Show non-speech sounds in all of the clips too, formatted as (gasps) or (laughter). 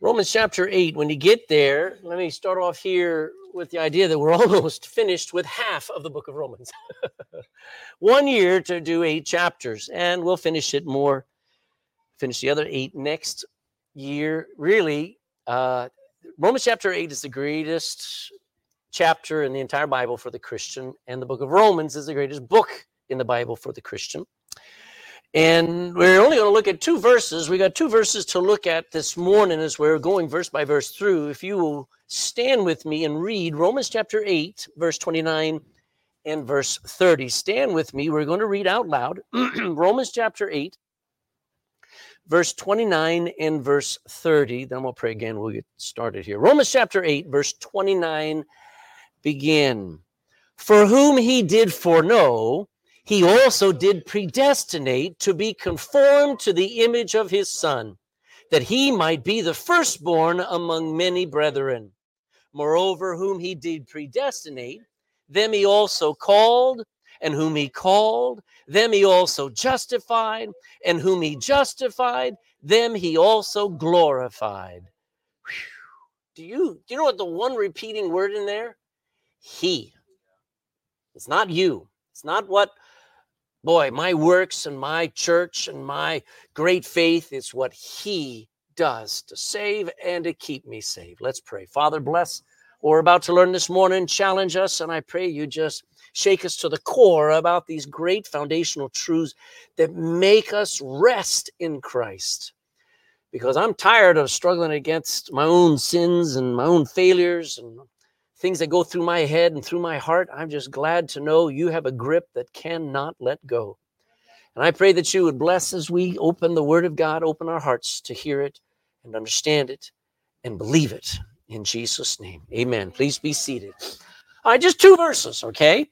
Romans chapter 8, when you get there, let me start off here with the idea that we're (laughs) almost finished with half of the book of Romans. (laughs) One year to do eight chapters, and we'll finish it more, finish the other eight next year. Really, uh, Romans chapter 8 is the greatest chapter in the entire Bible for the Christian, and the book of Romans is the greatest book in the Bible for the Christian. And we're only going to look at two verses. We got two verses to look at this morning as we're going verse by verse through. If you will stand with me and read Romans chapter 8, verse 29 and verse 30. Stand with me. We're going to read out loud (clears throat) Romans chapter 8, verse 29 and verse 30. Then we'll pray again. We'll get started here. Romans chapter 8, verse 29 begin. For whom he did foreknow, he also did predestinate to be conformed to the image of his son, that he might be the firstborn among many brethren. Moreover, whom he did predestinate, them he also called, and whom he called, them he also justified, and whom he justified, them he also glorified. Do you do you know what the one repeating word in there? He. It's not you. It's not what boy, my works and my church and my great faith is what He does to save and to keep me saved. Let's pray. Father, bless what we're about to learn this morning. Challenge us, and I pray you just shake us to the core about these great foundational truths that make us rest in Christ. Because I'm tired of struggling against my own sins and my own failures and things that go through my head and through my heart, I'm just glad to know you have a grip that cannot let go. And I pray that you would bless as we open the Word of God, open our hearts to hear it and understand it and believe it in Jesus' name. Amen. Please be seated. All right, just two verses, okay?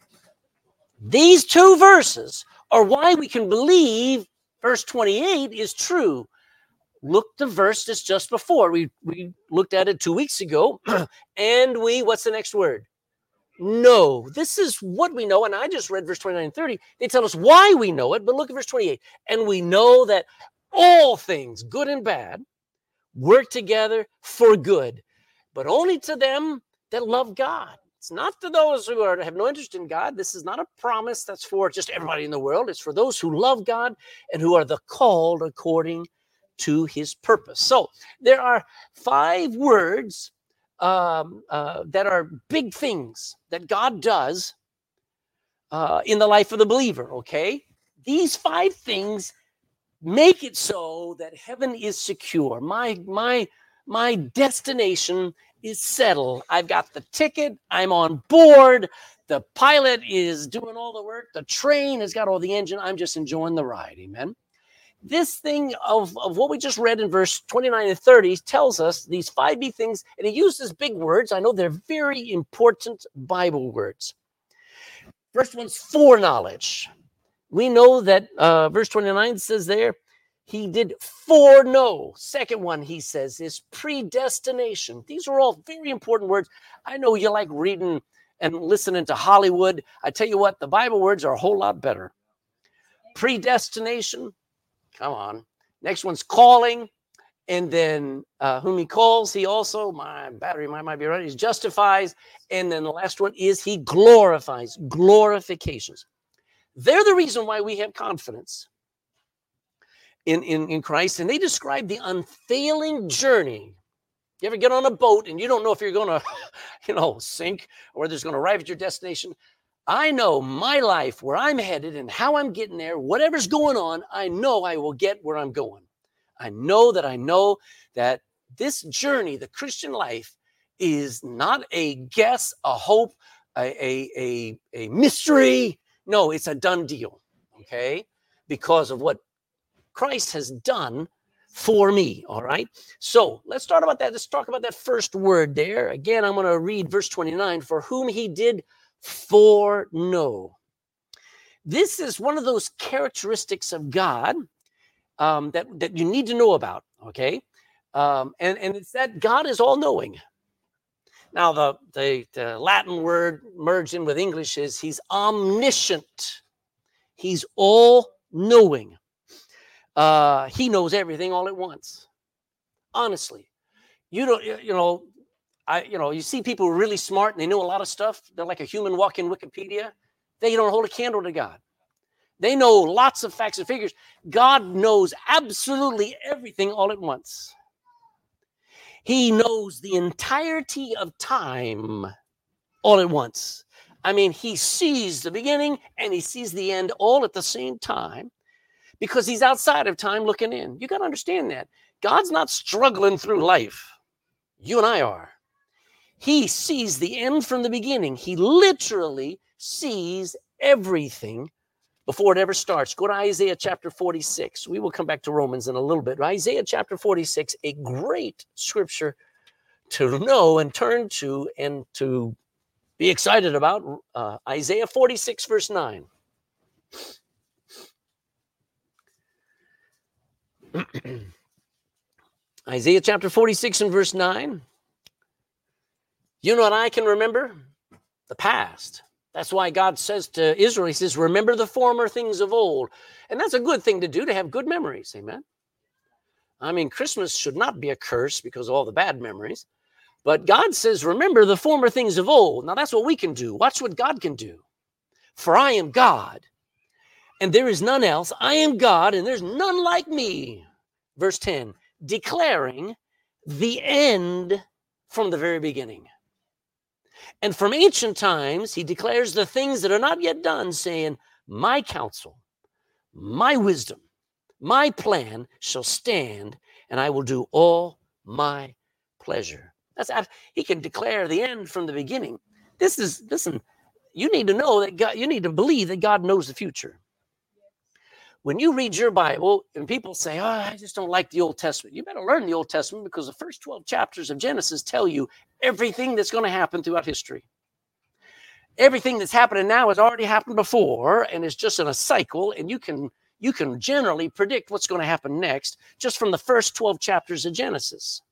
These two verses are why we can believe verse 28 is true look the verse that's just before. We we looked at it two weeks ago, (clears throat) and we what's the next word? No, this is what we know. And I just read verse 29 and 30. They tell us why we know it, but look at verse 28. And we know that all things, good and bad, work together for good, but only to them that love God. It's not to those who are, have no interest in God. This is not a promise that's for just everybody in the world. It's for those who love God and who are the called according to his purpose. So there are five words um, uh, that are big things that God does uh, in the life of the believer, okay? These five things make it so that heaven is secure. My, my, my destination is settled. I've got the ticket, I'm on board. The pilot is doing all the work. The train has got all the engine. I'm just enjoying the ride. Amen this thing of, of what we just read in verse 29 and 30 tells us these five B things, and he uses big words. I know they're very important Bible words. First one's foreknowledge. We know that uh, verse 29 says there, he did foreknow. Second one, he says, is predestination. These are all very important words. I know you like reading and listening to Hollywood. I tell you what, the Bible words are a whole lot better. Predestination, Come on. Next one's calling. And then uh, whom he calls, he also, my battery might, might be running, he justifies. And then the last one is he glorifies, glorifications. They're the reason why we have confidence in, in, in Christ. And they describe the unfailing journey. You ever get on a boat and you don't know if you're going (laughs) to, you know, sink or whether it's going to arrive at your destination? I know my life, where I'm headed and how I'm getting there, whatever's going on, I know I will get where I'm going. I know that I know that this journey, the Christian life, is not a guess, a hope, a, a, a, a mystery. No, it's a done deal. Okay. Because of what Christ has done for me. All right. So let's start about that. Let's talk about that first word there. Again, I'm going to read verse 29 for whom he did foreknow. This is one of those characteristics of God um, that, that you need to know about, okay? Um, and, and it's that God is all knowing. Now, the, the, the Latin word merged in with English is he's omniscient, he's all knowing. Uh, he knows everything all at once. Honestly, You don't, you know, I, you know, you see people who are really smart and they know a lot of stuff. They're like a human walking Wikipedia. They don't hold a candle to God. They know lots of facts and figures. God knows absolutely everything all at once. He knows the entirety of time all at once. I mean, he sees the beginning and he sees the end all at the same time because he's outside of time looking in. You got to understand that. God's not struggling through life. You and I are. He sees the end from the beginning. He literally sees everything before it ever starts. Go to Isaiah chapter 46. We will come back to Romans in a little bit. Isaiah chapter 46, a great scripture to know and turn to and to be excited about. Uh, Isaiah 46, verse 9. (clears throat) Isaiah chapter 46 and verse 9. You know what I can remember? The past. That's why God says to Israel, He says, Remember the former things of old. And that's a good thing to do to have good memories. Amen. I mean, Christmas should not be a curse because of all the bad memories. But God says, Remember the former things of old. Now, that's what we can do. Watch what God can do. For I am God, and there is none else. I am God, and there's none like me. Verse 10 declaring the end from the very beginning. And from ancient times, he declares the things that are not yet done, saying, My counsel, my wisdom, my plan shall stand, and I will do all my pleasure. That's he can declare the end from the beginning. This is listen, you need to know that God, you need to believe that God knows the future when you read your Bible and people say, Oh, I just don't like the Old Testament, you better learn the Old Testament because the first 12 chapters of Genesis tell you everything that's going to happen throughout history. Everything that's happening now has already happened before and it's just in a cycle, and you can you can generally predict what's going to happen next just from the first 12 chapters of Genesis.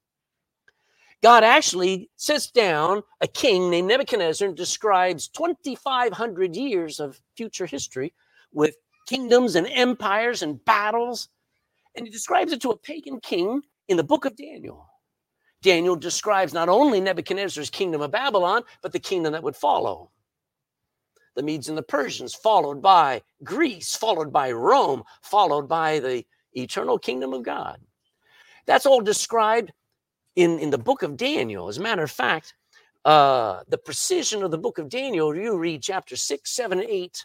God actually sits down a king named Nebuchadnezzar and describes 2,500 years of future history with kingdoms and empires and battles. And he describes it to a pagan king in the book of Daniel. Daniel describes not only Nebuchadnezzar's kingdom of Babylon, but the kingdom that would follow. The Medes and the Persians, followed by Greece, followed by Rome, followed by the eternal kingdom of God. That's all described in, in the book of Daniel. As a matter of fact, uh, the precision of the book of Daniel, you read chapter 6, 7, and 8,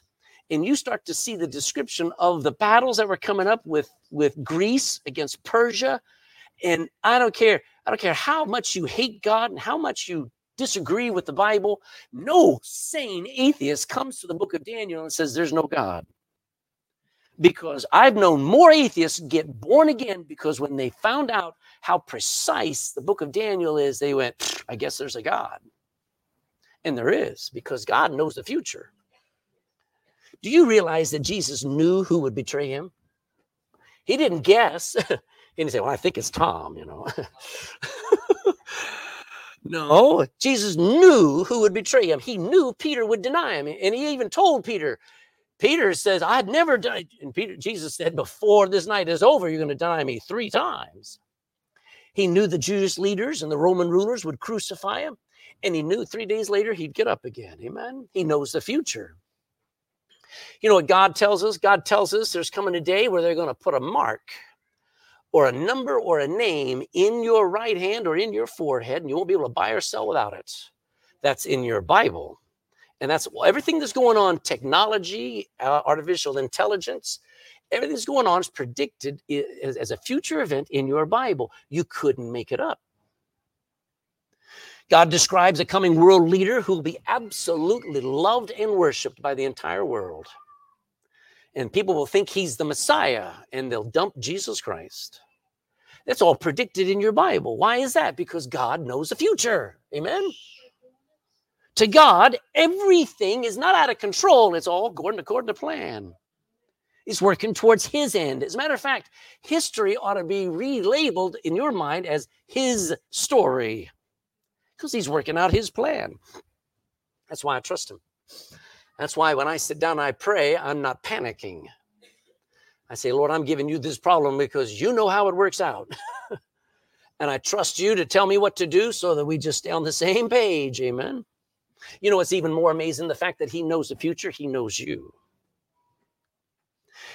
and you start to see the description of the battles that were coming up with with Greece against Persia. And I don't care I don't care how much you hate God and how much you disagree with the Bible no sane atheist comes to the book of Daniel and says there's no God. Because I've known more atheists get born again because when they found out how precise the book of Daniel is they went I guess there's a God. And there is because God knows the future do you realize that Jesus knew who would betray him? He didn't guess. (laughs) he didn't say, Well, I think it's Tom, you know. (laughs) no, oh. Jesus knew who would betray him. He knew Peter would deny him. And he even told Peter, Peter says, I'd never done And Peter, Jesus said, Before this night is over, you're going to deny me three times. He knew the Jewish leaders and the Roman rulers would crucify him. And he knew three days later he'd get up again. Amen. He knows the future. You know what God tells us? God tells us there's coming a day where they're going to put a mark or a number or a name in your right hand or in your forehead, and you won't be able to buy or sell without it. That's in your Bible. And that's well, everything that's going on technology, uh, artificial intelligence, everything that's going on is predicted as, as a future event in your Bible. You couldn't make it up. God describes a coming world leader who will be absolutely loved and worshiped by the entire world. And people will think he's the Messiah and they'll dump Jesus Christ. That's all predicted in your Bible. Why is that? Because God knows the future. Amen. To God, everything is not out of control. It's all going according to plan. He's working towards his end. As a matter of fact, history ought to be relabeled in your mind as his story because he's working out his plan. That's why I trust him. That's why when I sit down I pray, I'm not panicking. I say, Lord, I'm giving you this problem because you know how it works out. (laughs) And I trust you to tell me what to do so that we just stay on the same page. Amen. You know what's even more amazing? The fact that he knows the future, he knows you.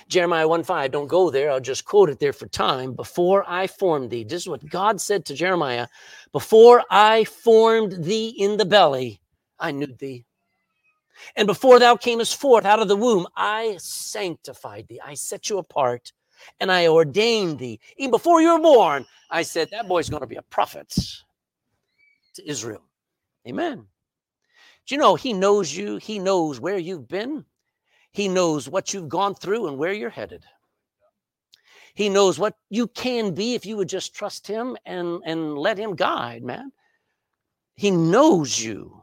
Jeremiah 1 5, don't go there. I'll just quote it there for time. Before I formed thee, this is what God said to Jeremiah Before I formed thee in the belly, I knew thee. And before thou camest forth out of the womb, I sanctified thee. I set you apart and I ordained thee. Even before you were born, I said, That boy's going to be a prophet to Israel. Amen. Do you know he knows you? He knows where you've been. He knows what you've gone through and where you're headed. He knows what you can be if you would just trust him and, and let him guide, man. He knows you.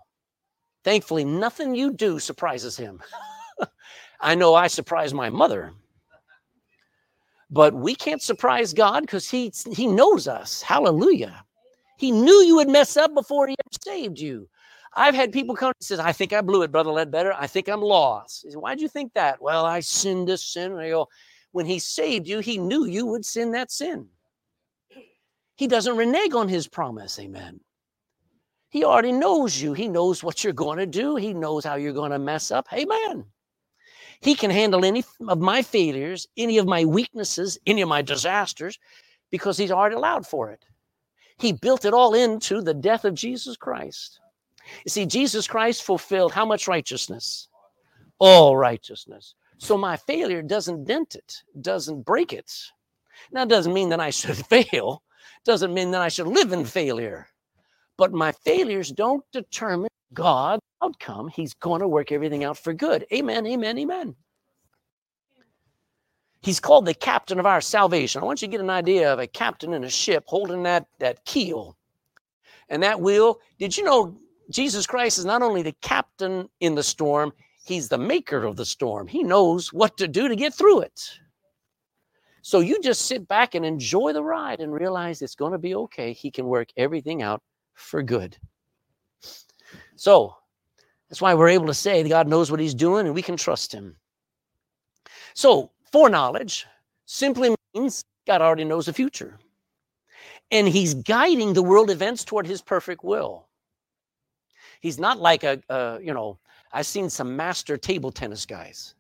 Thankfully, nothing you do surprises him. (laughs) I know I surprise my mother, but we can't surprise God because he, he knows us. Hallelujah. He knew you would mess up before he ever saved you. I've had people come and says, I think I blew it, Brother Ledbetter. I think I'm lost. He Said, Why'd you think that? Well, I sinned this sin. I go, when he saved you, he knew you would sin that sin. He doesn't renege on his promise. Amen. He already knows you. He knows what you're going to do. He knows how you're going to mess up. Amen. He can handle any of my failures, any of my weaknesses, any of my disasters, because he's already allowed for it. He built it all into the death of Jesus Christ. You see, Jesus Christ fulfilled how much righteousness? All righteousness. So my failure doesn't dent it, doesn't break it. Now, it doesn't mean that I should (laughs) fail, doesn't mean that I should live in failure. But my failures don't determine God's outcome. He's going to work everything out for good. Amen, amen, amen. He's called the captain of our salvation. I want you to get an idea of a captain in a ship holding that, that keel and that wheel. Did you know Jesus Christ is not only the captain in the storm, he's the maker of the storm. He knows what to do to get through it. So you just sit back and enjoy the ride and realize it's going to be okay. He can work everything out for good. So that's why we're able to say God knows what he's doing and we can trust him. So foreknowledge simply means God already knows the future. And he's guiding the world events toward his perfect will. He's not like a, a you know, I've seen some master table tennis guys.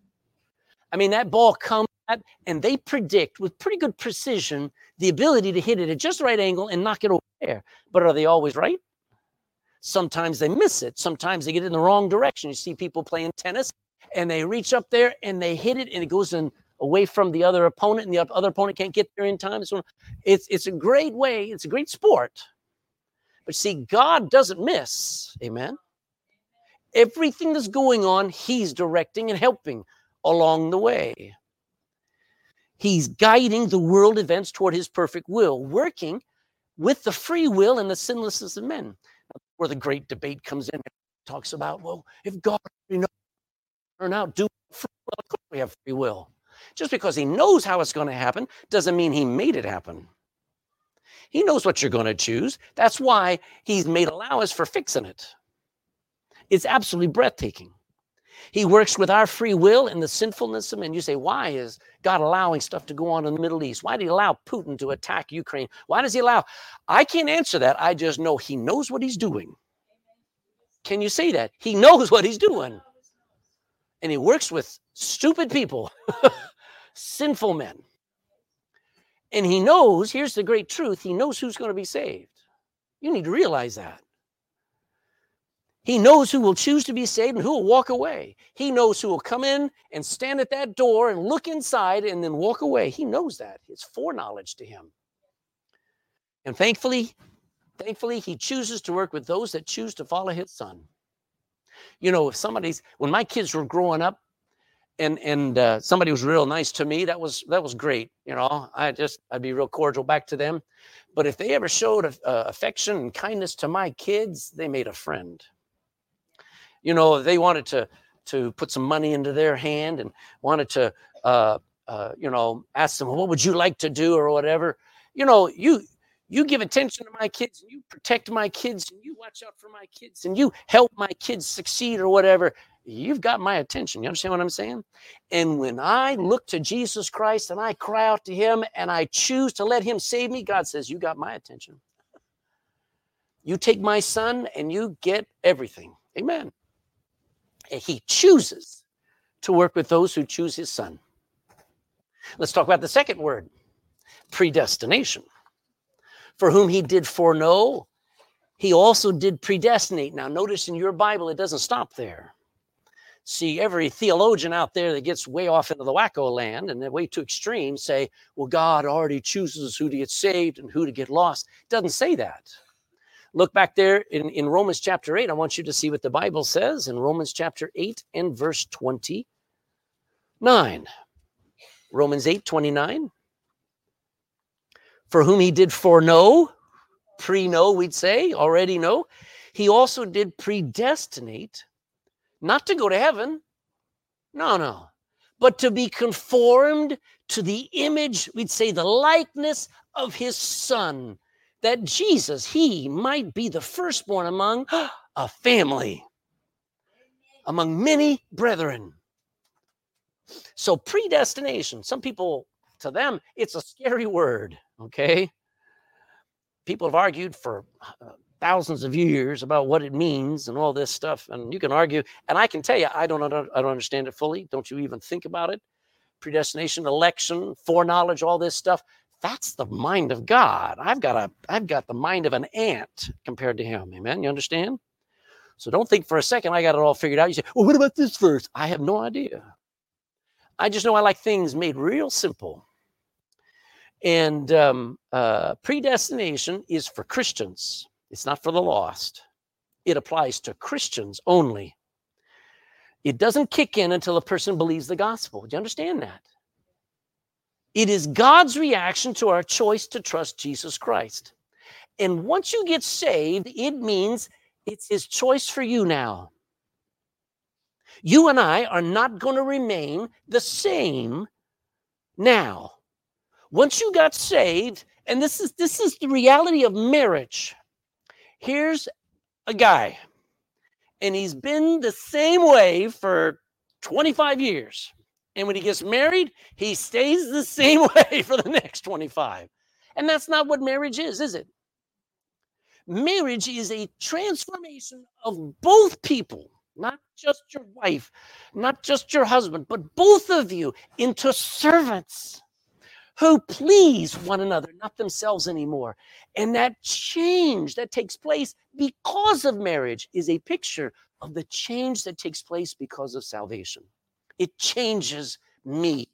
I mean, that ball comes at, and they predict with pretty good precision the ability to hit it at just the right angle and knock it over there. But are they always right? Sometimes they miss it. Sometimes they get in the wrong direction. You see people playing tennis and they reach up there and they hit it and it goes in away from the other opponent and the other opponent can't get there in time. So it's it's a great way. It's a great sport. But see, God doesn't miss. Amen. Everything that's going on, He's directing and helping along the way. He's guiding the world events toward His perfect will, working with the free will and the sinlessness of men. Where the great debate comes in, talks about, well, if God you know, turn out do free will, of course we have free will. Just because He knows how it's going to happen doesn't mean He made it happen. He knows what you're going to choose. That's why he's made allowance for fixing it. It's absolutely breathtaking. He works with our free will and the sinfulness of men. You say, why is God allowing stuff to go on in the Middle East? Why did he allow Putin to attack Ukraine? Why does he allow? I can't answer that. I just know he knows what he's doing. Can you say that? He knows what he's doing. And he works with stupid people, (laughs) sinful men. And he knows, here's the great truth, he knows who's going to be saved. You need to realize that. He knows who will choose to be saved and who will walk away. He knows who will come in and stand at that door and look inside and then walk away. He knows that. It's foreknowledge to him. And thankfully, thankfully, he chooses to work with those that choose to follow his son. You know, if somebody's, when my kids were growing up, and and uh, somebody was real nice to me. That was that was great. You know, I just I'd be real cordial back to them. But if they ever showed uh, affection and kindness to my kids, they made a friend. You know, they wanted to to put some money into their hand and wanted to uh, uh, you know ask them, well, what would you like to do or whatever. You know, you you give attention to my kids and you protect my kids and you watch out for my kids and you help my kids succeed or whatever you've got my attention. You understand what I'm saying? And when I look to Jesus Christ and I cry out to him and I choose to let him save me, God says, You got my attention. You take my son and you get everything. Amen. And he chooses to work with those who choose his son. Let's talk about the second word predestination. For whom he did foreknow, he also did predestinate. Now, notice in your Bible, it doesn't stop there. See, every theologian out there that gets way off into the wacko land and they're way too extreme say, well, God already chooses who to get saved and who to get lost. Doesn't say that. Look back there in, in Romans chapter 8. I want you to see what the Bible says in Romans chapter 8 and verse 29. Romans 8 29. For whom he did foreknow, pre know, we'd say, already know, he also did predestinate, not to go to heaven. No, no. But to be conformed to the image, we'd say the likeness of his son that Jesus, he might be the firstborn among (gasps) a family, among many brethren. So, predestination, some people, to them, it's a scary word, okay? People have argued for uh, thousands of years about what it means and all this stuff. And you can argue, and I can tell you, I don't, I don't understand it fully. Don't you even think about it? Predestination, election, foreknowledge, all this stuff that's the mind of God. I've got a I've got the mind of an ant compared to him. Amen. You understand? So don't think for a second I got it all figured out. You say, well, what about this verse? I have no idea. I just know I like things made real simple. And um, uh, predestination is for Christians. It's not for the lost. It applies to Christians only. It doesn't kick in until a person believes the gospel. Do you understand that? It is God's reaction to our choice to trust Jesus Christ. And once you get saved, it means it's his choice for you now. You and I are not going to remain the same now. Once you got saved, and this is this is the reality of marriage. Here's a guy, and he's been the same way for 25 years. And when he gets married, he stays the same (laughs) way for the next 25. And that's not what marriage is, is it? Marriage is a transformation of both people, not just your wife, not just your husband, but both of you into servants who please one another, not themselves anymore. And that change that takes place because of marriage is a picture of the change that takes place because of salvation. It changes me.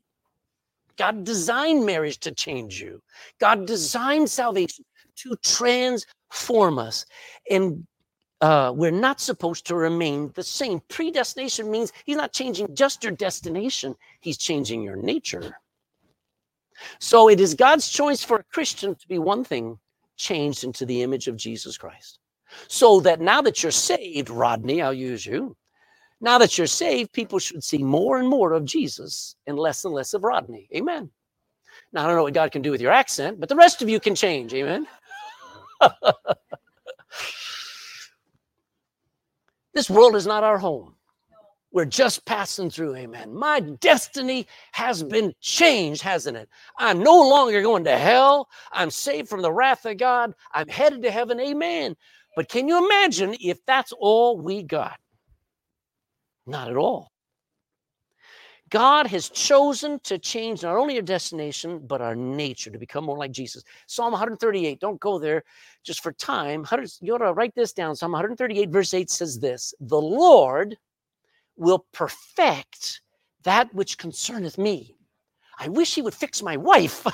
God designed marriage to change you. God designed salvation to transform us. And uh, we're not supposed to remain the same. Predestination means He's not changing just your destination, He's changing your nature. So it is God's choice for a Christian to be one thing changed into the image of Jesus Christ. So that now that you're saved, Rodney, I'll use you, now that you're saved, people should see more and more of Jesus and less and less of Rodney. Amen. Now, I don't know what God can do with your accent, but the rest of you can change. Amen. (laughs) this world is not our home. We're just passing through. Amen. My destiny has mm. been changed, hasn't it? I'm no longer going to hell. I'm saved from the wrath of God. I'm headed to heaven. Amen. But can you imagine if that's all we got? Not at all. God has chosen to change not only our destination, but our nature to become more like Jesus. Psalm 138, don't go there just for time. You ought to write this down. Psalm 138, verse 8 says this The Lord will perfect that which concerneth me. I wish he would fix my wife.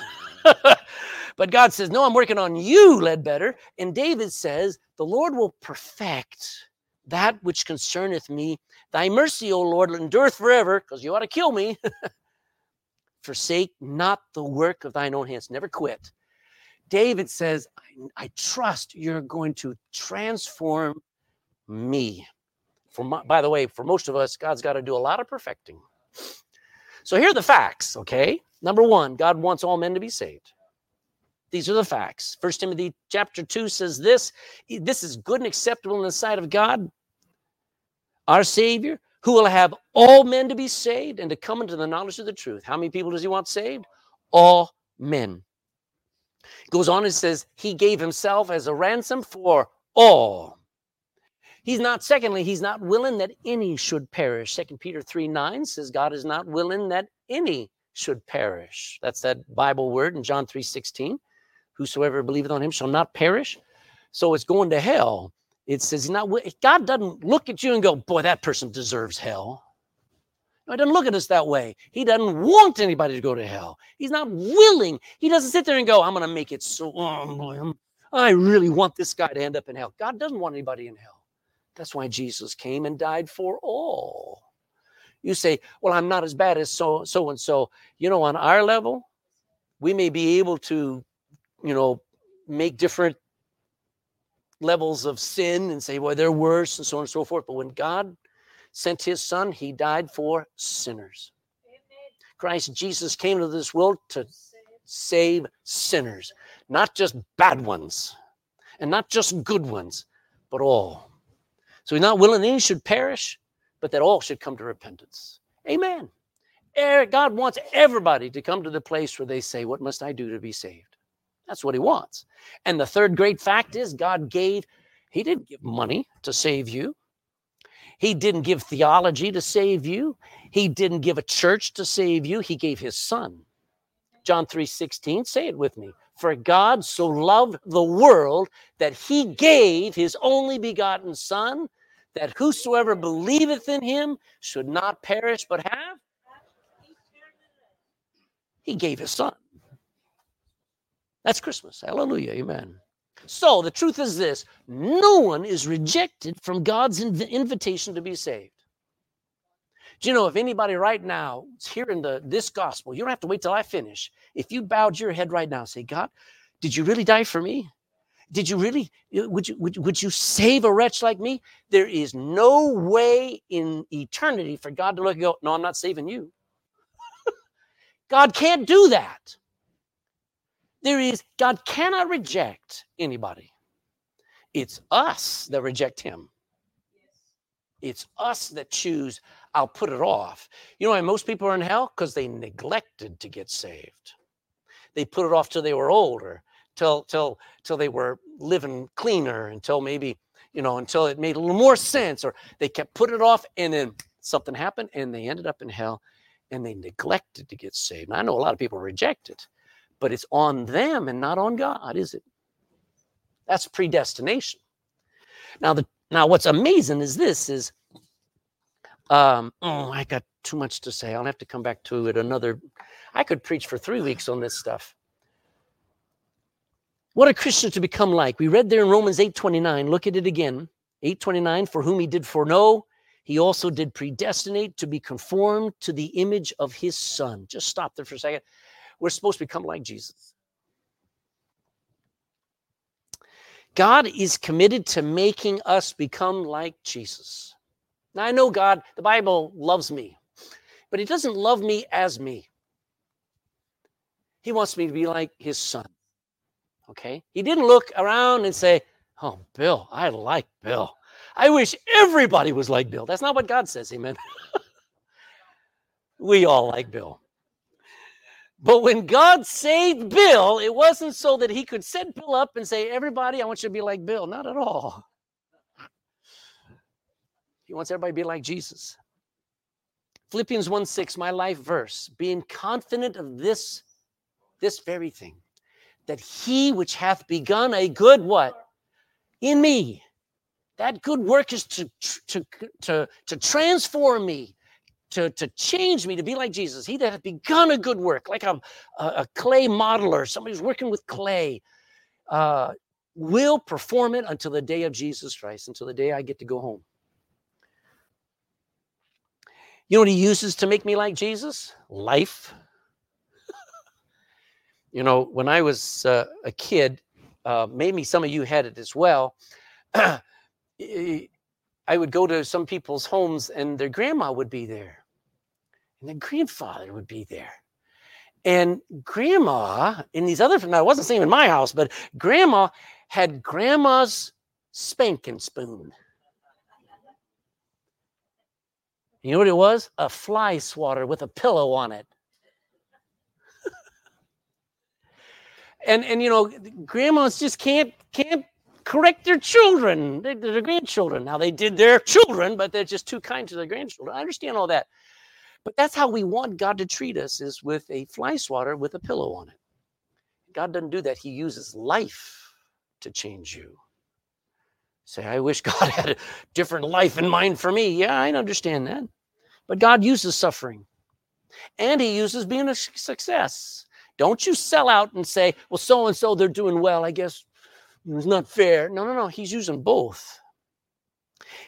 (laughs) but God says, No, I'm working on you, Ledbetter. And David says, The Lord will perfect that which concerneth me. Thy mercy, O Lord, endureth forever, because you ought to kill me. (laughs) Forsake not the work of thine own hands. Never quit. David says, I, I trust you're going to transform me. For my, by the way, for most of us, God's got to do a lot of perfecting. So here are the facts, okay? Number one, God wants all men to be saved. These are the facts. First Timothy chapter 2 says this this is good and acceptable in the sight of God, our Savior, who will have all men to be saved and to come into the knowledge of the truth. How many people does he want saved? All men. Goes on and says, He gave himself as a ransom for all. He's not, secondly, he's not willing that any should perish. Second Peter 3 9 says God is not willing that any should perish. That's that Bible word in John 3 16. Whosoever believeth on him shall not perish. So it's going to hell. It says not God doesn't look at you and go, boy, that person deserves hell. No, he doesn't look at us that way. He doesn't want anybody to go to hell. He's not willing. He doesn't sit there and go, I'm going to make it so, oh boy, i really want this guy to end up in hell. God doesn't want anybody in hell. That's why Jesus came and died for all. You say, well, I'm not as bad as so so and so. You know, on our level, we may be able to, you know, make different levels of sin and say, well, they're worse and so on and so forth. But when God sent his son, he died for sinners. Christ Jesus came to this world to save sinners, not just bad ones and not just good ones, but all. So he's not willing any should perish, but that all should come to repentance. Amen. Er, God wants everybody to come to the place where they say, What must I do to be saved? That's what he wants. And the third great fact is God gave, he didn't give money to save you. He didn't give theology to save you. He didn't give a church to save you. He gave his son. John 3 16, say it with me. For God so loved the world that he gave his only begotten Son, that whosoever believeth in him should not perish but have. He gave his Son. That's Christmas. Hallelujah. Amen. So the truth is this no one is rejected from God's inv- invitation to be saved. Do you know if anybody right now is hearing the this gospel, you don't have to wait till I finish. If you bowed your head right now, say, God, did you really die for me? Did you really would you would, would you save a wretch like me? There is no way in eternity for God to look and go, No, I'm not saving you. (laughs) God can't do that. There is, God cannot reject anybody. It's us that reject him. It's us that choose, I'll put it off. You know why most people are in hell? Because they neglected to get saved. They put it off till they were older, till till till they were living cleaner, until maybe, you know, until it made a little more sense, or they kept putting it off, and then something happened and they ended up in hell and they neglected to get saved. And I know a lot of people reject it but it's on them and not on God, is it? That's predestination. Now, the now what's amazing is this is um, oh, I got too much to say. I'll have to come back to it another. I could preach for three weeks on this stuff. What a Christian to become like. We read there in Romans 8:29. Look at it again. 8:29, for whom he did foreknow, he also did predestinate to be conformed to the image of his son. Just stop there for a second. We're supposed to become like Jesus. God is committed to making us become like Jesus. Now, I know God, the Bible loves me, but He doesn't love me as me. He wants me to be like His Son. Okay? He didn't look around and say, Oh, Bill, I like Bill. I wish everybody was like Bill. That's not what God says, amen. (laughs) we all like Bill. But when God saved Bill, it wasn't so that he could set Bill up and say, Everybody, I want you to be like Bill. Not at all. Wants everybody to be like Jesus. Philippians 1 6, my life verse, being confident of this, this very thing, that he which hath begun a good what? In me. That good work is to, to, to, to transform me, to, to change me to be like Jesus. He that hath begun a good work, like a, a, a clay modeler, somebody who's working with clay, uh, will perform it until the day of Jesus Christ, until the day I get to go home. You know what he uses to make me like Jesus? Life. (laughs) you know, when I was uh, a kid, uh, maybe some of you had it as well. (clears throat) I would go to some people's homes and their grandma would be there and the grandfather would be there. And grandma, in these other, now I wasn't saying in my house, but grandma had grandma's spanking spoon. You know what it was? A fly swatter with a pillow on it. and and you know, grandmas just can't can't correct their children, their, their grandchildren. Now they did their children, but they're just too kind to their grandchildren. I understand all that. But that's how we want God to treat us is with a fly swatter with a pillow on it. God doesn't do that. He uses life to change you. Say, I wish (laughs) God had a different life in mind for me. Yeah, I understand that. But God uses suffering and He uses being a success. Don't you sell out and say, well, so and so, they're doing well. I guess it's not fair. No, no, no. He's using both.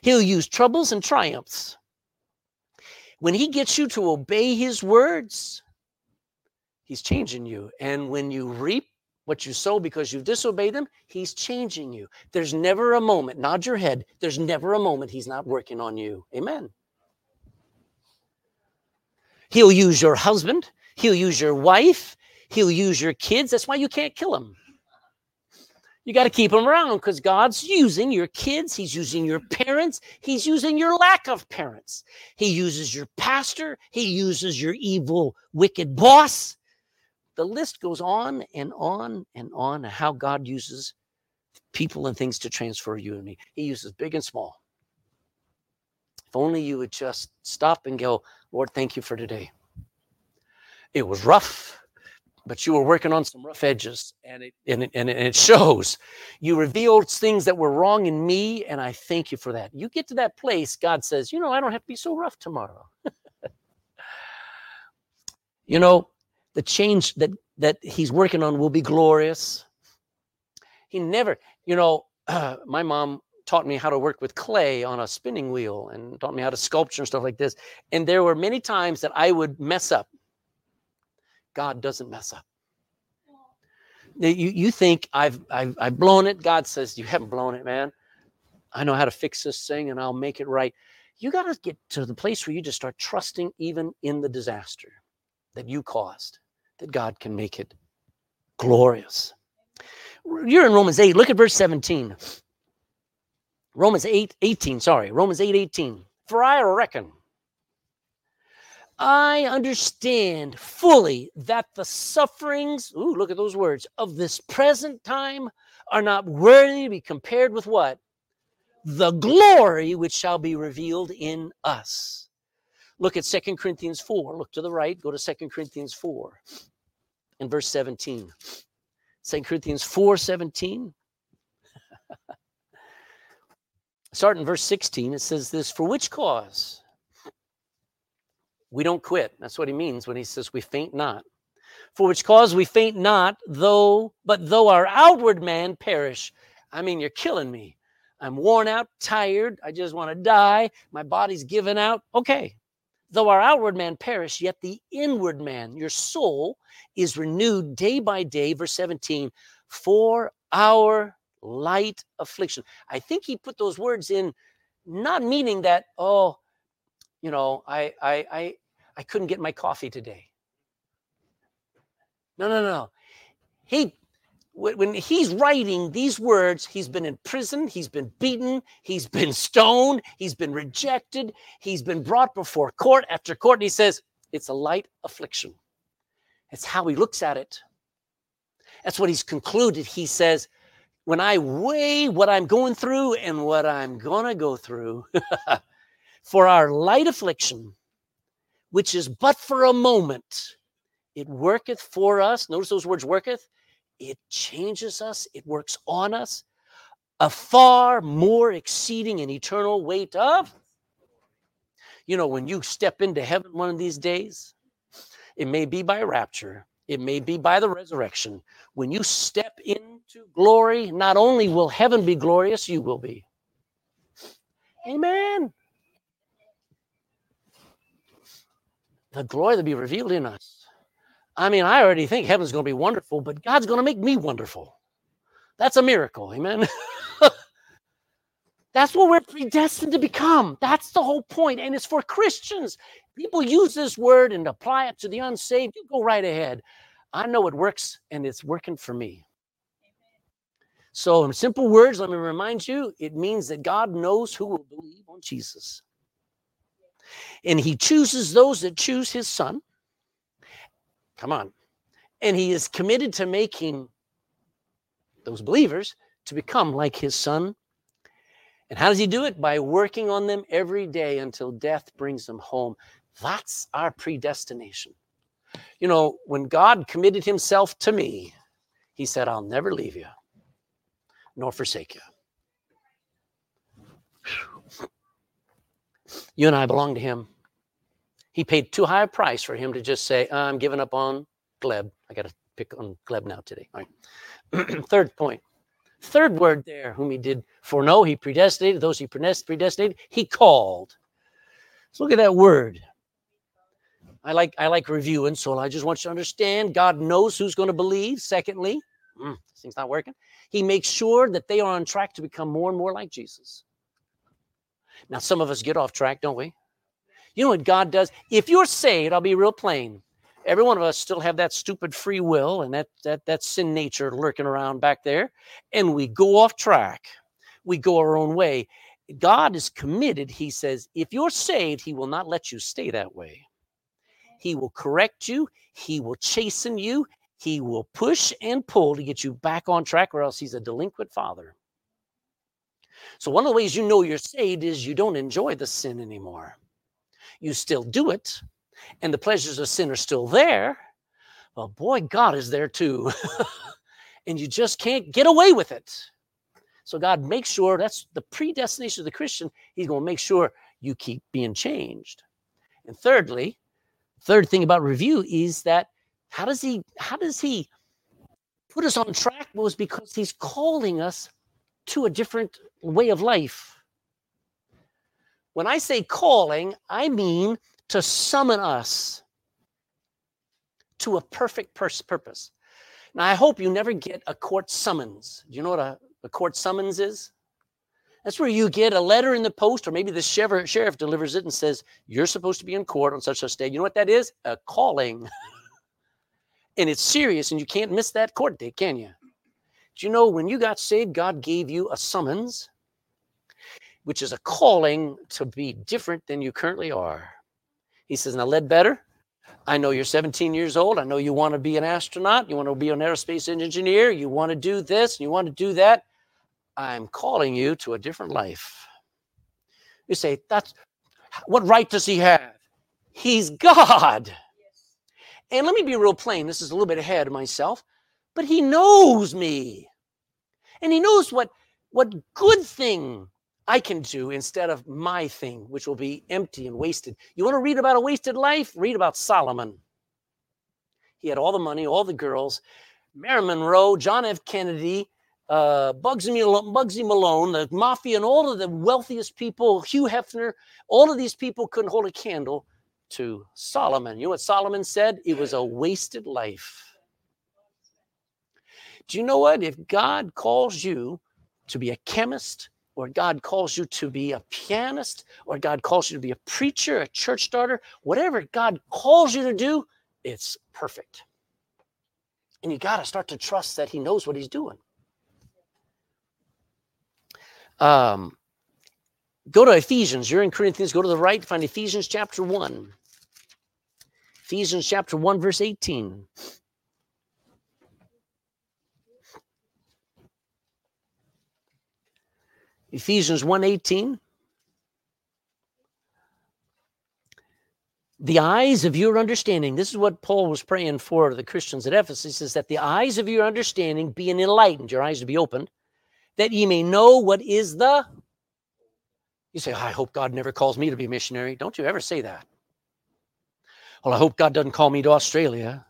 He'll use troubles and triumphs. When He gets you to obey His words, He's changing you. And when you reap what you sow because you've disobeyed him, he's changing you. There's never a moment, nod your head, there's never a moment he's not working on you. Amen. He'll use your husband, he'll use your wife, he'll use your kids. That's why you can't kill him. You got to keep them around because God's using your kids. He's using your parents. He's using your lack of parents. He uses your pastor. He uses your evil, wicked boss the list goes on and on and on how God uses people and things to transfer you and me. He uses big and small. If only you would just stop and go, Lord, thank you for today. It was rough, but you were working on some rough edges and it, and it, and it shows. You revealed things that were wrong in me, and I thank you for that. You get to that place, God says, you know, I don't have to be so rough tomorrow. (laughs) you know, the change that that he's working on will be glorious. He never, you know, uh, (clears throat) my mom taught me how to work with clay on a spinning wheel and taught me how to sculpture and stuff like this. And there were many times that I would mess up. God doesn't mess up. You, you think I've, I've, I've blown it. God says, You haven't blown it, man. I know how to fix this thing and I'll make it right. You got to get to the place where you just start trusting even in the disaster that you caused that God can make it glorious. You're in Romans 8. Look at verse 17. Romans 8, 18, sorry. Romans 8, 18. For I reckon, I understand fully that the sufferings, ooh, look at those words, of this present time are not worthy to be compared with what? The glory which shall be revealed in us. Look at Second Corinthians 4. Look to the right, go to Second Corinthians 4 and verse 17. 2 Corinthians 4 17. (laughs) Start in verse 16. It says this For which cause? We don't quit. That's what he means when he says we faint not. For which cause we faint not, though, but though our outward man perish. I mean, you're killing me. I'm worn out, tired. I just want to die. My body's given out. Okay, Though our outward man perish, yet the inward man, your soul, is renewed day by day. Verse 17, for our light affliction. I think he put those words in, not meaning that, oh, you know, I I I I couldn't get my coffee today. No, no, no. He when he's writing these words, he's been in prison, he's been beaten, he's been stoned, he's been rejected, he's been brought before court after court. And he says, It's a light affliction. It's how he looks at it. That's what he's concluded. He says, When I weigh what I'm going through and what I'm going to go through, (laughs) for our light affliction, which is but for a moment, it worketh for us. Notice those words worketh it changes us, it works on us. A far more exceeding and eternal weight of. You know, when you step into heaven one of these days, it may be by rapture, it may be by the resurrection. When you step into glory, not only will heaven be glorious, you will be. Amen. The glory to be revealed in us. I mean, I already think heaven's going to be wonderful, but God's going to make me wonderful. That's a miracle. Amen. (laughs) That's what we're predestined to become. That's the whole point. And it's for Christians. People use this word and apply it to the unsaved. You go right ahead. I know it works and it's working for me. So, in simple words, let me remind you it means that God knows who will believe on Jesus. And he chooses those that choose his son Come on. And he is committed to making those believers to become like his son. And how does he do it? By working on them every day until death brings them home. That's our predestination. You know, when God committed himself to me, he said, I'll never leave you nor forsake you. You and I belong to him. He paid too high a price for him to just say, I'm giving up on Gleb. I got to pick on Gleb now today. All right. (clears throat) Third point. Third word there, whom he did foreknow, he predestinated. Those he predestinated, he called. Let's look at that word. I like I like reviewing, so I just want you to understand God knows who's going to believe. Secondly, mm, this thing's not working. He makes sure that they are on track to become more and more like Jesus. Now, some of us get off track, don't we? You know what God does? If you're saved, I'll be real plain. Every one of us still have that stupid free will and that that that sin nature lurking around back there, and we go off track. We go our own way. God is committed. He says, if you're saved, He will not let you stay that way. He will correct you. He will chasten you. He will push and pull to get you back on track, or else He's a delinquent father. So, one of the ways you know you're saved is you don't enjoy the sin anymore. You still do it, and the pleasures of sin are still there. Well, boy, God is there too. (laughs) and you just can't get away with it. So, God makes sure that's the predestination of the Christian. He's going to make sure you keep being changed. And thirdly, third thing about review is that how does he how does he put us on track was because he's calling us to a different way of life. When I say calling, I mean to summon us to a perfect purpose. Now, I hope you never get a court summons. Do you know what a, a court summons is? That's where you get a letter in the post, or maybe the sheriff, sheriff delivers it and says, You're supposed to be in court on such a day. You know what that is? A calling. (laughs) and it's serious, and you can't miss that court date, can you? Do you know when you got saved, God gave you a summons, which is a calling to be different than you currently are. He says, Now, Ledbetter, I know you're 17 years old. I know you want to be an astronaut. You want to be an aerospace engineer. You want to do this. You want to do that. I'm calling you to a different life. You say, That's what right does he have? He's God. And let me be real plain. This is a little bit ahead of myself but he knows me. And he knows what, what good thing I can do instead of my thing, which will be empty and wasted. You want to read about a wasted life? Read about Solomon. He had all the money, all the girls. Marilyn Monroe, John F. Kennedy, uh, Bugsy, Malone, Bugsy Malone, the mafia, and all of the wealthiest people, Hugh Hefner, all of these people couldn't hold a candle to Solomon. You know what Solomon said? It was a wasted life. Do you know what? If God calls you to be a chemist, or God calls you to be a pianist, or God calls you to be a preacher, a church starter, whatever God calls you to do, it's perfect. And you got to start to trust that He knows what He's doing. Um, go to Ephesians. You're in Corinthians. Go to the right, find Ephesians chapter 1. Ephesians chapter 1, verse 18. Ephesians 1:18 The eyes of your understanding, this is what Paul was praying for the Christians at Ephesus, is that the eyes of your understanding be enlightened, your eyes to be opened, that ye may know what is the. You say, I hope God never calls me to be a missionary. Don't you ever say that. Well, I hope God doesn't call me to Australia.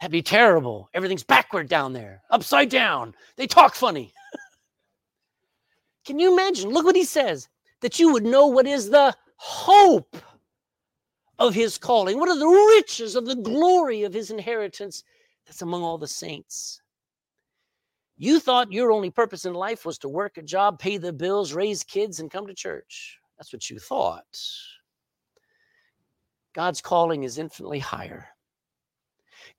That'd be terrible. Everything's backward down there, upside down. They talk funny. Can you imagine? Look what he says that you would know what is the hope of his calling. What are the riches of the glory of his inheritance that's among all the saints? You thought your only purpose in life was to work a job, pay the bills, raise kids, and come to church. That's what you thought. God's calling is infinitely higher.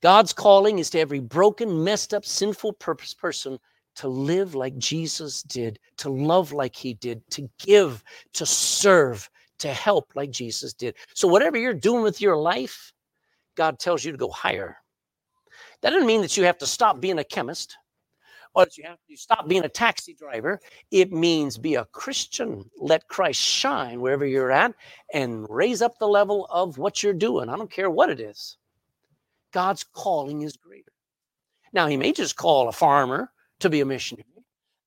God's calling is to every broken, messed up, sinful person to live like Jesus did, to love like he did, to give, to serve, to help like Jesus did. So, whatever you're doing with your life, God tells you to go higher. That doesn't mean that you have to stop being a chemist or that you have to stop being a taxi driver. It means be a Christian. Let Christ shine wherever you're at and raise up the level of what you're doing. I don't care what it is. God's calling is greater. Now, He may just call a farmer to be a missionary.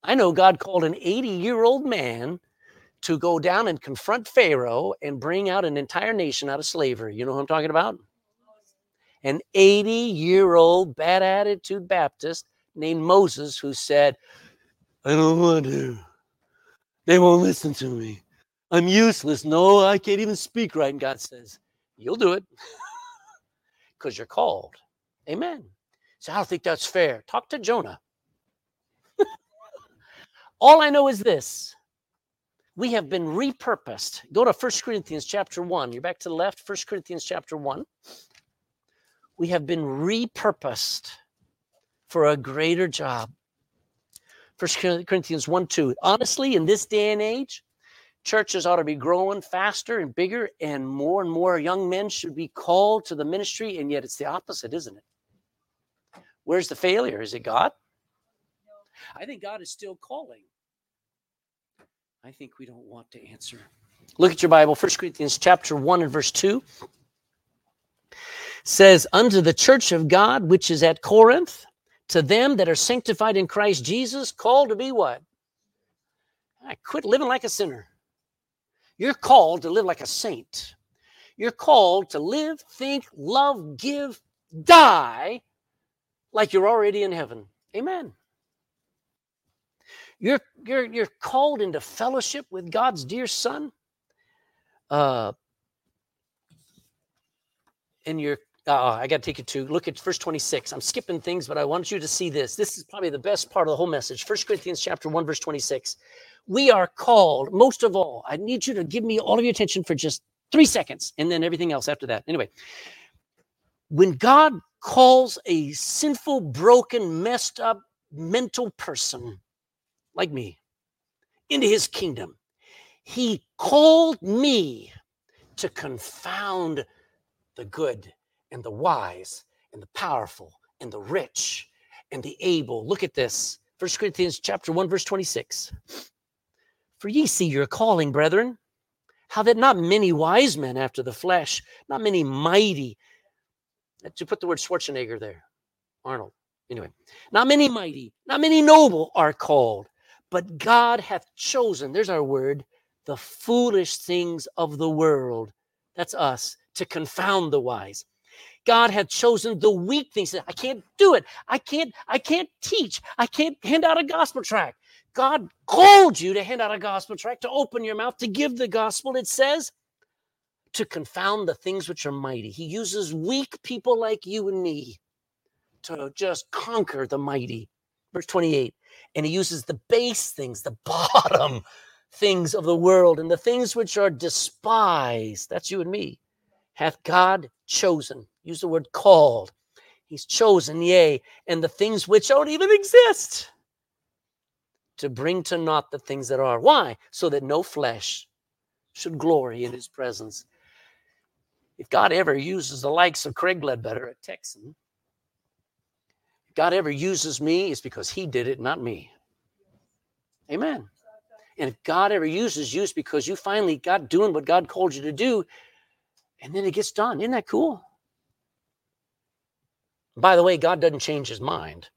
I know God called an 80 year old man to go down and confront Pharaoh and bring out an entire nation out of slavery. You know who I'm talking about? An 80 year old bad attitude Baptist named Moses who said, I don't want to. They won't listen to me. I'm useless. No, I can't even speak right. And God says, You'll do it (laughs) because you're called. Amen. So I don't think that's fair. Talk to Jonah. All I know is this we have been repurposed. Go to 1 Corinthians chapter 1. You're back to the left, 1 Corinthians chapter 1. We have been repurposed for a greater job. 1 Corinthians 1 2. Honestly, in this day and age, churches ought to be growing faster and bigger, and more and more young men should be called to the ministry, and yet it's the opposite, isn't it? Where's the failure? Is it God? I think God is still calling. I think we don't want to answer. Look at your Bible, 1 Corinthians chapter 1 and verse 2 says, Unto the church of God which is at Corinth, to them that are sanctified in Christ Jesus, called to be what? I quit living like a sinner. You're called to live like a saint. You're called to live, think, love, give, die like you're already in heaven. Amen. You're, you're, you're called into fellowship with God's dear Son. Uh, and you're, uh, I got to take you to look at verse 26. I'm skipping things, but I want you to see this. This is probably the best part of the whole message. First Corinthians chapter 1, verse 26. We are called, most of all, I need you to give me all of your attention for just three seconds and then everything else after that. Anyway, when God calls a sinful, broken, messed up, mental person like me into his kingdom. He called me to confound the good and the wise and the powerful and the rich and the able. Look at this. First Corinthians chapter 1 verse 26. For ye see your calling, brethren, how that not many wise men after the flesh, not many mighty. To put the word Schwarzenegger there, Arnold. Anyway, not many mighty, not many noble are called, but God hath chosen, there's our word, the foolish things of the world. That's us to confound the wise. God hath chosen the weak things. I can't do it. I can't, I can't teach. I can't hand out a gospel tract. God called you to hand out a gospel tract, to open your mouth, to give the gospel. It says to confound the things which are mighty. He uses weak people like you and me to just conquer the mighty. Verse 28 and he uses the base things, the (laughs) bottom things of the world, and the things which are despised. That's you and me. Hath God chosen? Use the word called. He's chosen, yea, and the things which don't even exist to bring to naught the things that are. Why? So that no flesh should glory in his presence. If God ever uses the likes of Craig Ledbetter, a Texan, God ever uses me, it's because He did it, not me. Amen. And if God ever uses you, it's because you finally got doing what God called you to do, and then it gets done. Isn't that cool? By the way, God doesn't change his mind.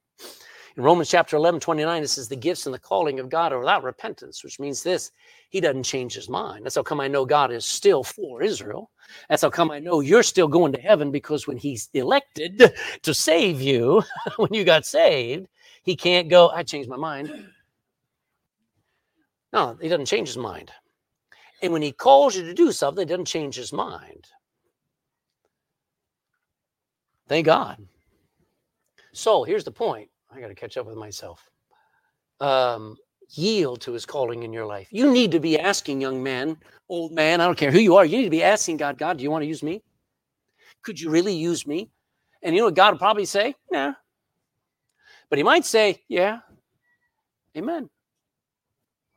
In Romans chapter 11, 29, it says, The gifts and the calling of God are without repentance, which means this He doesn't change his mind. That's how come I know God is still for Israel. That's how come I know you're still going to heaven because when He's elected to save you, (laughs) when you got saved, He can't go, I changed my mind. No, He doesn't change His mind. And when He calls you to do something, He doesn't change His mind. Thank God. So here's the point I got to catch up with myself. Um, yield to his calling in your life. You need to be asking, young man, old man, I don't care who you are, you need to be asking God, God, do you want to use me? Could you really use me? And you know what God will probably say? Yeah. But he might say, yeah. Amen.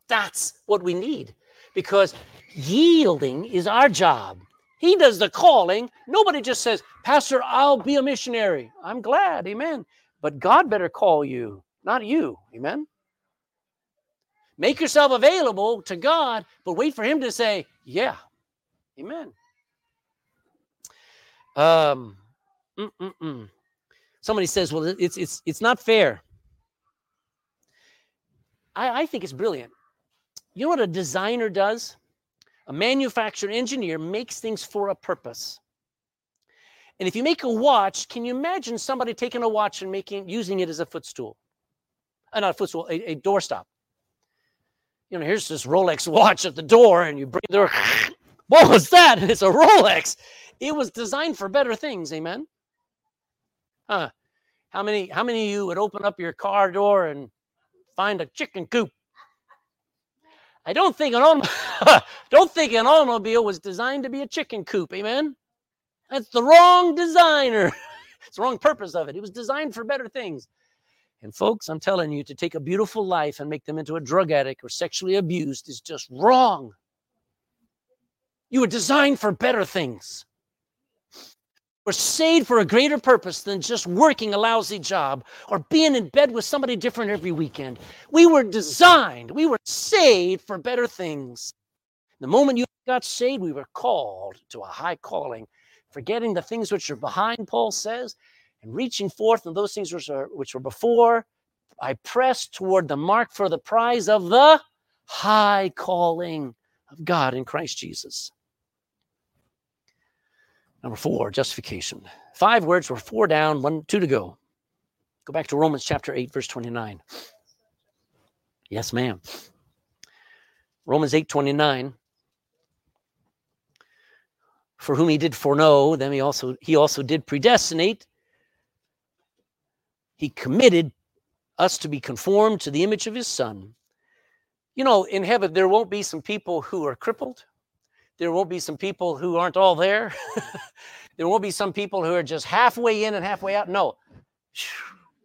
That's what we need because yielding is our job. He does the calling. Nobody just says, Pastor, I'll be a missionary. I'm glad. Amen. But God better call you. not you. Amen. Make yourself available to God, but wait for Him to say, Yeah. Amen. Um, somebody says, Well, it's it's it's not fair. I, I think it's brilliant. You know what a designer does? A manufacturer engineer makes things for a purpose. And if you make a watch, can you imagine somebody taking a watch and making using it as a footstool? Uh, not a footstool, a, a doorstop. You know, here's this Rolex (laughs) watch at the door, and you bring the door. (laughs) What was that? It's a Rolex. It was designed for better things, amen. Huh. How many how many of you would open up your car door and find a chicken coop? I don't think an (laughs) don't think an automobile was designed to be a chicken coop, amen. That's the wrong designer. (laughs) it's the wrong purpose of it. It was designed for better things. And folks, I'm telling you, to take a beautiful life and make them into a drug addict or sexually abused is just wrong. You were designed for better things. We're saved for a greater purpose than just working a lousy job or being in bed with somebody different every weekend. We were designed, we were saved for better things. The moment you got saved, we were called to a high calling, forgetting the things which are behind, Paul says, and reaching forth on those things which, are, which were before. I press toward the mark for the prize of the high calling of God in Christ Jesus. Number four, justification. Five words were four down, one, two to go. Go back to Romans chapter 8, verse 29. Yes, ma'am. Romans 8, 29. For whom he did foreknow, them he also he also did predestinate. He committed us to be conformed to the image of his son. You know, in heaven, there won't be some people who are crippled there won't be some people who aren't all there. (laughs) there won't be some people who are just halfway in and halfway out. No,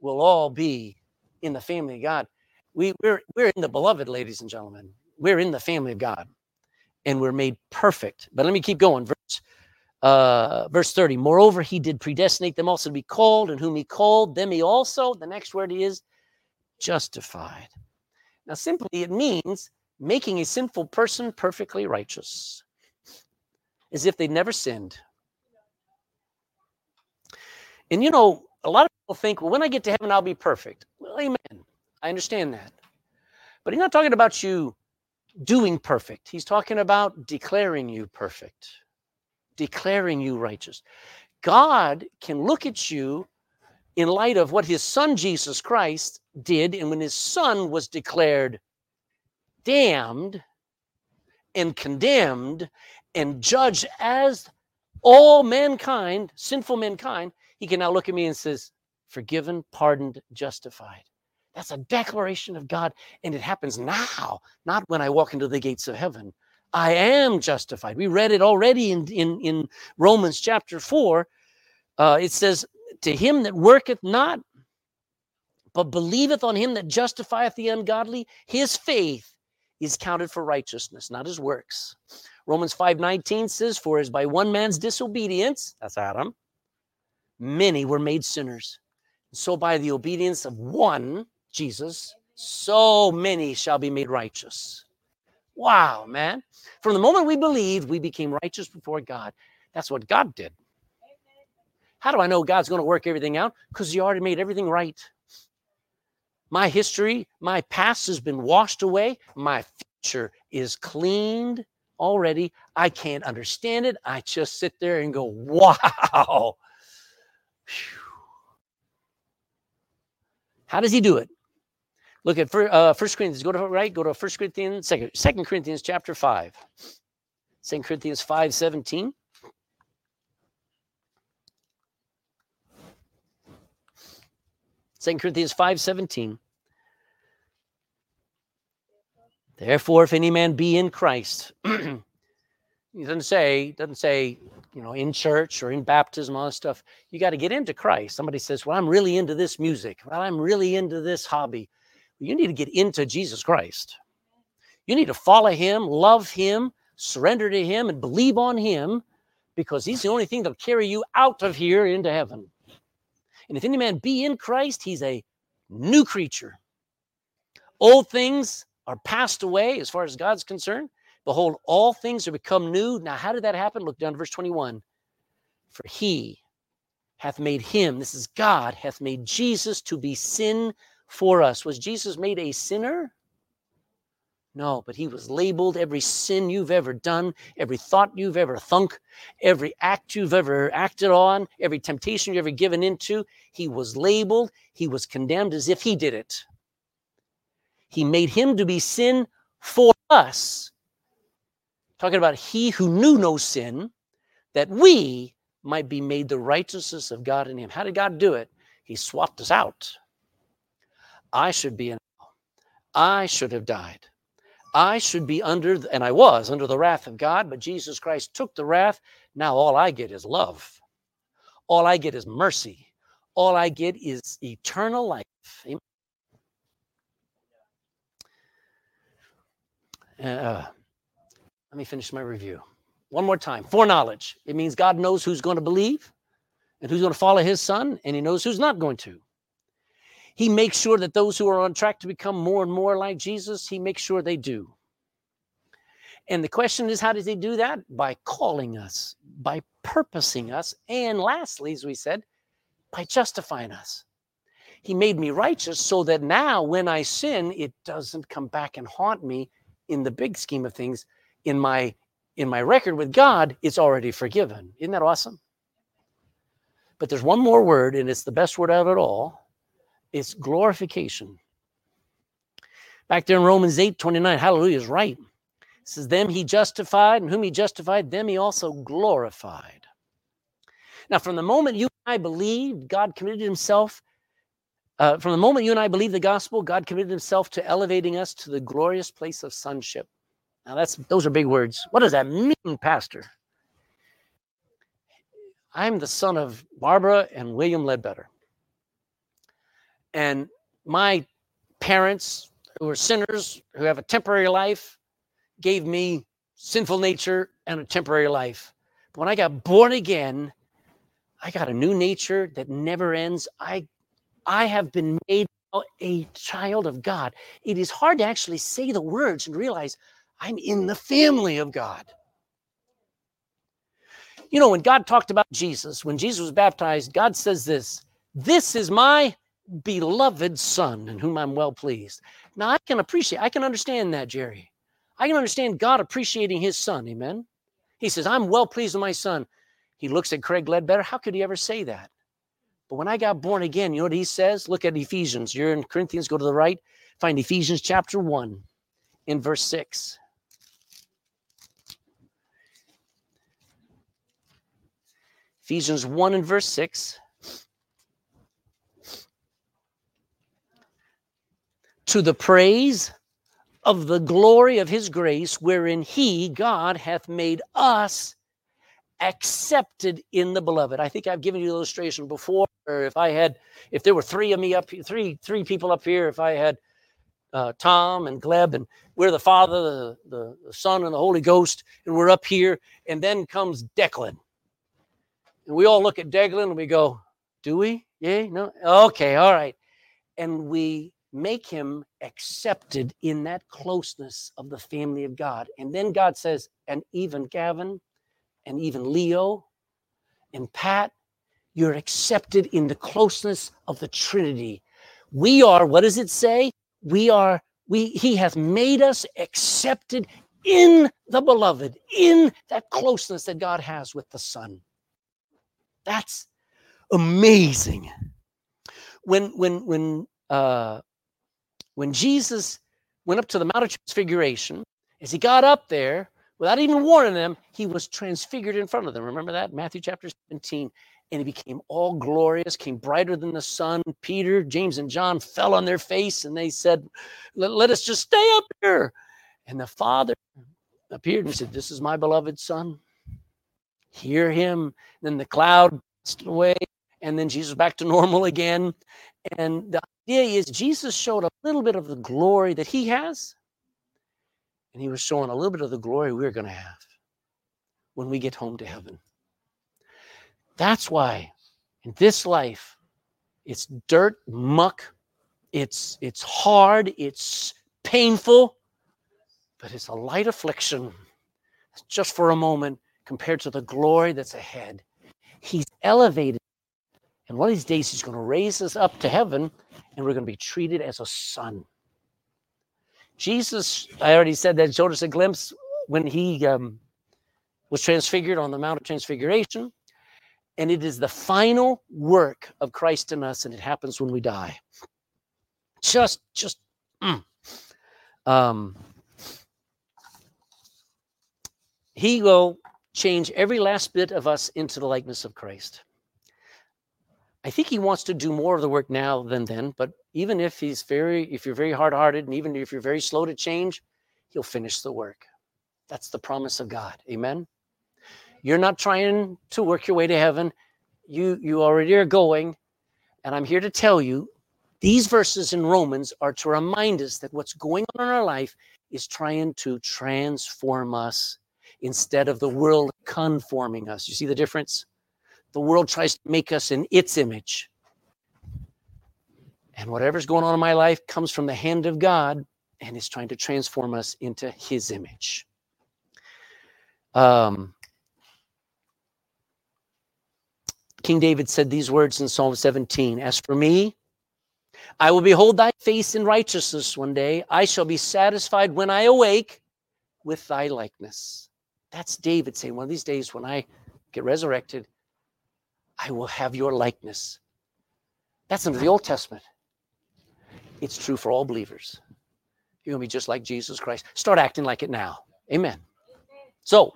we'll all be in the family of God. We, we're, we're in the beloved, ladies and gentlemen. We're in the family of God and we're made perfect. But let me keep going. Verse, uh, verse 30. Moreover, he did predestinate them also to be called, and whom he called, them he also, the next word is justified. Now, simply, it means making a sinful person perfectly righteous as if they'd never sinned. And you know, a lot of people think, well, when I get to heaven, I'll be perfect. Well, amen. I understand that. But he's not talking about you doing perfect, he's talking about declaring you perfect, declaring you righteous. God can look at you in light of what his son Jesus Christ did, and when his son was declared damned and condemned and judged as all mankind, sinful mankind, he can now look at me and says, forgiven, pardoned, justified. That's a declaration of God, and it happens now, not when I walk into the gates of heaven. I am justified. We read it already in, in, in Romans chapter 4. Uh, it says, To him that worketh not, but believeth on him that justifieth the ungodly, his faith is counted for righteousness, not his works. Romans 5:19 says, For as by one man's disobedience, that's Adam, many were made sinners. So by the obedience of one, Jesus, so many shall be made righteous. Wow, man. From the moment we believed, we became righteous before God. That's what God did. How do I know God's going to work everything out? Because He already made everything right. My history, my past has been washed away. My future is cleaned already. I can't understand it. I just sit there and go, wow. How does he do it? Look at uh, 1 Corinthians. Go to right. Go to 1 Corinthians, 2, 2 Corinthians chapter 5. 2 Corinthians 5, 17. Second Corinthians 5 17. Therefore, if any man be in Christ, (clears throat) he doesn't say, doesn't say, you know, in church or in baptism, all this stuff. You got to get into Christ. Somebody says, Well, I'm really into this music. Well, I'm really into this hobby. You need to get into Jesus Christ. You need to follow him, love him, surrender to him, and believe on him because he's the only thing that'll carry you out of here into heaven. And if any man be in Christ, he's a new creature. Old things are passed away as far as God's concerned. Behold, all things are become new. Now, how did that happen? Look down to verse 21. For he hath made him, this is God, hath made Jesus to be sin for us. Was Jesus made a sinner? No, but he was labeled every sin you've ever done, every thought you've ever thunk, every act you've ever acted on, every temptation you've ever given into. He was labeled, he was condemned as if he did it. He made him to be sin for us. Talking about he who knew no sin, that we might be made the righteousness of God in him. How did God do it? He swapped us out. I should be in I should have died. I should be under, and I was under the wrath of God, but Jesus Christ took the wrath. Now all I get is love. All I get is mercy. All I get is eternal life. Uh, let me finish my review. One more time. Foreknowledge. It means God knows who's going to believe and who's going to follow his son, and he knows who's not going to. He makes sure that those who are on track to become more and more like Jesus, he makes sure they do. And the question is, how does he do that? By calling us, by purposing us, and lastly, as we said, by justifying us. He made me righteous so that now when I sin, it doesn't come back and haunt me in the big scheme of things. In my in my record with God, it's already forgiven. Isn't that awesome? But there's one more word, and it's the best word out of it all. It's glorification. Back there in Romans 8 29, hallelujah is right. It says, Them he justified, and whom he justified, them he also glorified. Now, from the moment you and I believed, God committed himself. Uh, from the moment you and I believed the gospel, God committed himself to elevating us to the glorious place of sonship. Now, that's those are big words. What does that mean, Pastor? I'm the son of Barbara and William Ledbetter. And my parents, who are sinners, who have a temporary life, gave me sinful nature and a temporary life. But when I got born again, I got a new nature that never ends. I I have been made a child of God. It is hard to actually say the words and realize I'm in the family of God. You know, when God talked about Jesus, when Jesus was baptized, God says this This is my beloved son in whom I'm well pleased. Now I can appreciate, I can understand that, Jerry. I can understand God appreciating his son. Amen. He says, I'm well pleased with my son. He looks at Craig Ledbetter. How could he ever say that? But when I got born again, you know what he says? Look at Ephesians. You're in Corinthians, go to the right. Find Ephesians chapter 1 in verse 6. Ephesians 1 and verse 6. To the praise of the glory of his grace, wherein he, God, hath made us accepted in the beloved. I think I've given you the illustration before. Or if I had, if there were three of me up three, three people up here, if I had uh, Tom and Gleb, and we're the Father, the, the, the Son, and the Holy Ghost, and we're up here, and then comes Declan. And we all look at Declan and we go, Do we? Yeah, no? Okay, all right. And we make him accepted in that closeness of the family of God. And then God says, and even Gavin, and even Leo, and Pat, you're accepted in the closeness of the Trinity. We are, what does it say? We are, we, he hath made us accepted in the beloved, in that closeness that God has with the Son. That's amazing. When when when uh, when Jesus went up to the Mount of Transfiguration, as he got up there, without even warning them, he was transfigured in front of them. Remember that? Matthew chapter 17. And he became all glorious, came brighter than the sun. Peter, James, and John fell on their face and they said, Let, let us just stay up here. And the Father appeared and said, This is my beloved Son. Hear him. Then the cloud passed away, and then Jesus back to normal again. And the idea is Jesus showed a little bit of the glory that he has, and he was showing a little bit of the glory we're going to have when we get home to heaven. That's why in this life, it's dirt, muck, it's it's hard, it's painful, but it's a light affliction just for a moment compared to the glory that's ahead. He's elevated. And one of these days, he's going to raise us up to heaven and we're going to be treated as a son. Jesus, I already said that, showed us a glimpse when he um, was transfigured on the Mount of Transfiguration. And it is the final work of Christ in us, and it happens when we die. Just, just, mm. um, he will change every last bit of us into the likeness of Christ. I think he wants to do more of the work now than then, but even if he's very, if you're very hard hearted and even if you're very slow to change, he'll finish the work. That's the promise of God. Amen. You're not trying to work your way to heaven. You you already are going. And I'm here to tell you these verses in Romans are to remind us that what's going on in our life is trying to transform us instead of the world conforming us. You see the difference? The world tries to make us in its image. And whatever's going on in my life comes from the hand of God and is trying to transform us into his image. Um, King David said these words in Psalm 17 As for me, I will behold thy face in righteousness one day. I shall be satisfied when I awake with thy likeness. That's David saying, one of these days when I get resurrected, I will have your likeness. That's under the Old Testament. It's true for all believers. You're going to be just like Jesus Christ. Start acting like it now. Amen. So,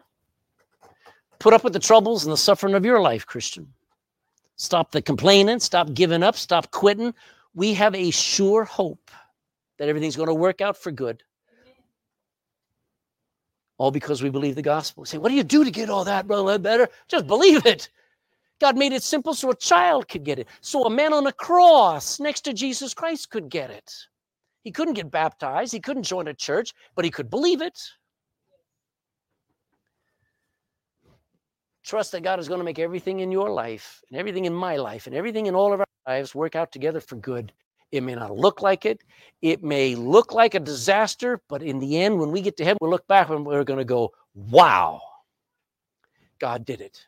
put up with the troubles and the suffering of your life, Christian. Stop the complaining, stop giving up, stop quitting. We have a sure hope that everything's going to work out for good all because we believe the gospel. We say, what do you do to get all that, brother Better Just believe it. God made it simple so a child could get it. So a man on a cross next to Jesus Christ could get it. He couldn't get baptized. He couldn't join a church, but he could believe it. Trust that God is going to make everything in your life and everything in my life and everything in all of our lives work out together for good it may not look like it. It may look like a disaster, but in the end, when we get to heaven, we'll look back and we're going to go, wow, God did it.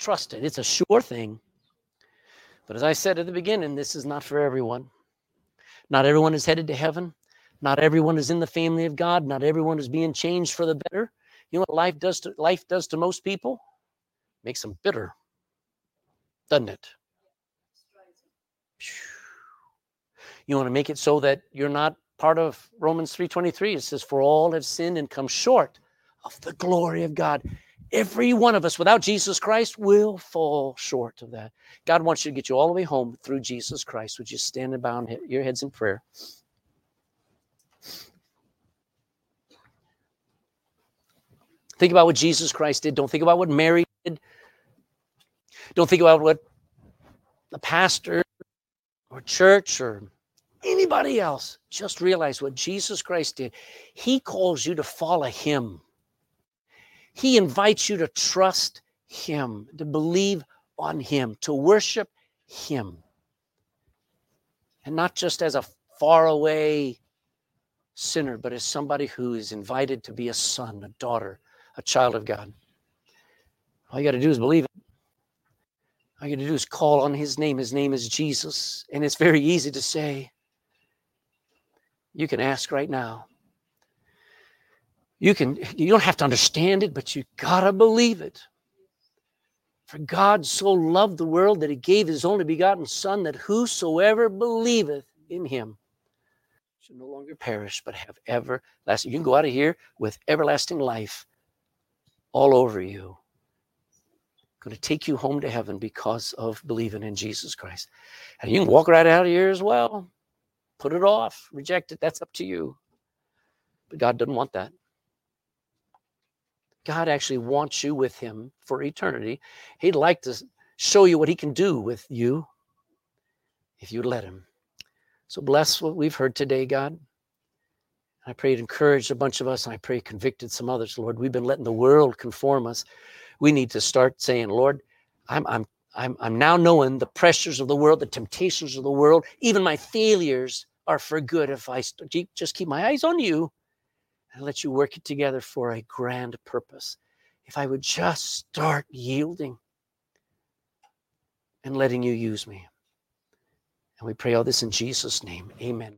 Trust it. It's a sure thing. But as I said at the beginning, this is not for everyone. Not everyone is headed to heaven. Not everyone is in the family of God. Not everyone is being changed for the better. You know what life does to life does to most people? Makes them bitter. Doesn't it? You want to make it so that you're not part of Romans 3:23. It says, "For all have sinned and come short of the glory of God." Every one of us without Jesus Christ will fall short of that. God wants you to get you all the way home through Jesus Christ. Would you stand and bow your heads in prayer? Think about what Jesus Christ did. Don't think about what Mary did. Don't think about what the pastor or church or anybody else. Just realize what Jesus Christ did. He calls you to follow Him, He invites you to trust Him, to believe on Him, to worship Him. And not just as a faraway sinner, but as somebody who is invited to be a son, a daughter, a child of God. All you got to do is believe it. All you got to do is call on his name. His name is Jesus. And it's very easy to say. You can ask right now. You can you don't have to understand it, but you gotta believe it. For God so loved the world that he gave his only begotten Son, that whosoever believeth in him should no longer perish, but have everlasting. You can go out of here with everlasting life all over you going to take you home to heaven because of believing in Jesus Christ. And you can walk right out of here as well. Put it off, reject it. That's up to you. But God doesn't want that. God actually wants you with Him for eternity. He'd like to show you what He can do with you if you'd let Him. So bless what we've heard today, God. I pray it encouraged a bunch of us, and I pray convicted some others, Lord. We've been letting the world conform us we need to start saying, Lord, I'm, I'm, I'm, I'm now knowing the pressures of the world, the temptations of the world, even my failures are for good if I just keep my eyes on you and let you work it together for a grand purpose. If I would just start yielding and letting you use me. And we pray all this in Jesus' name. Amen.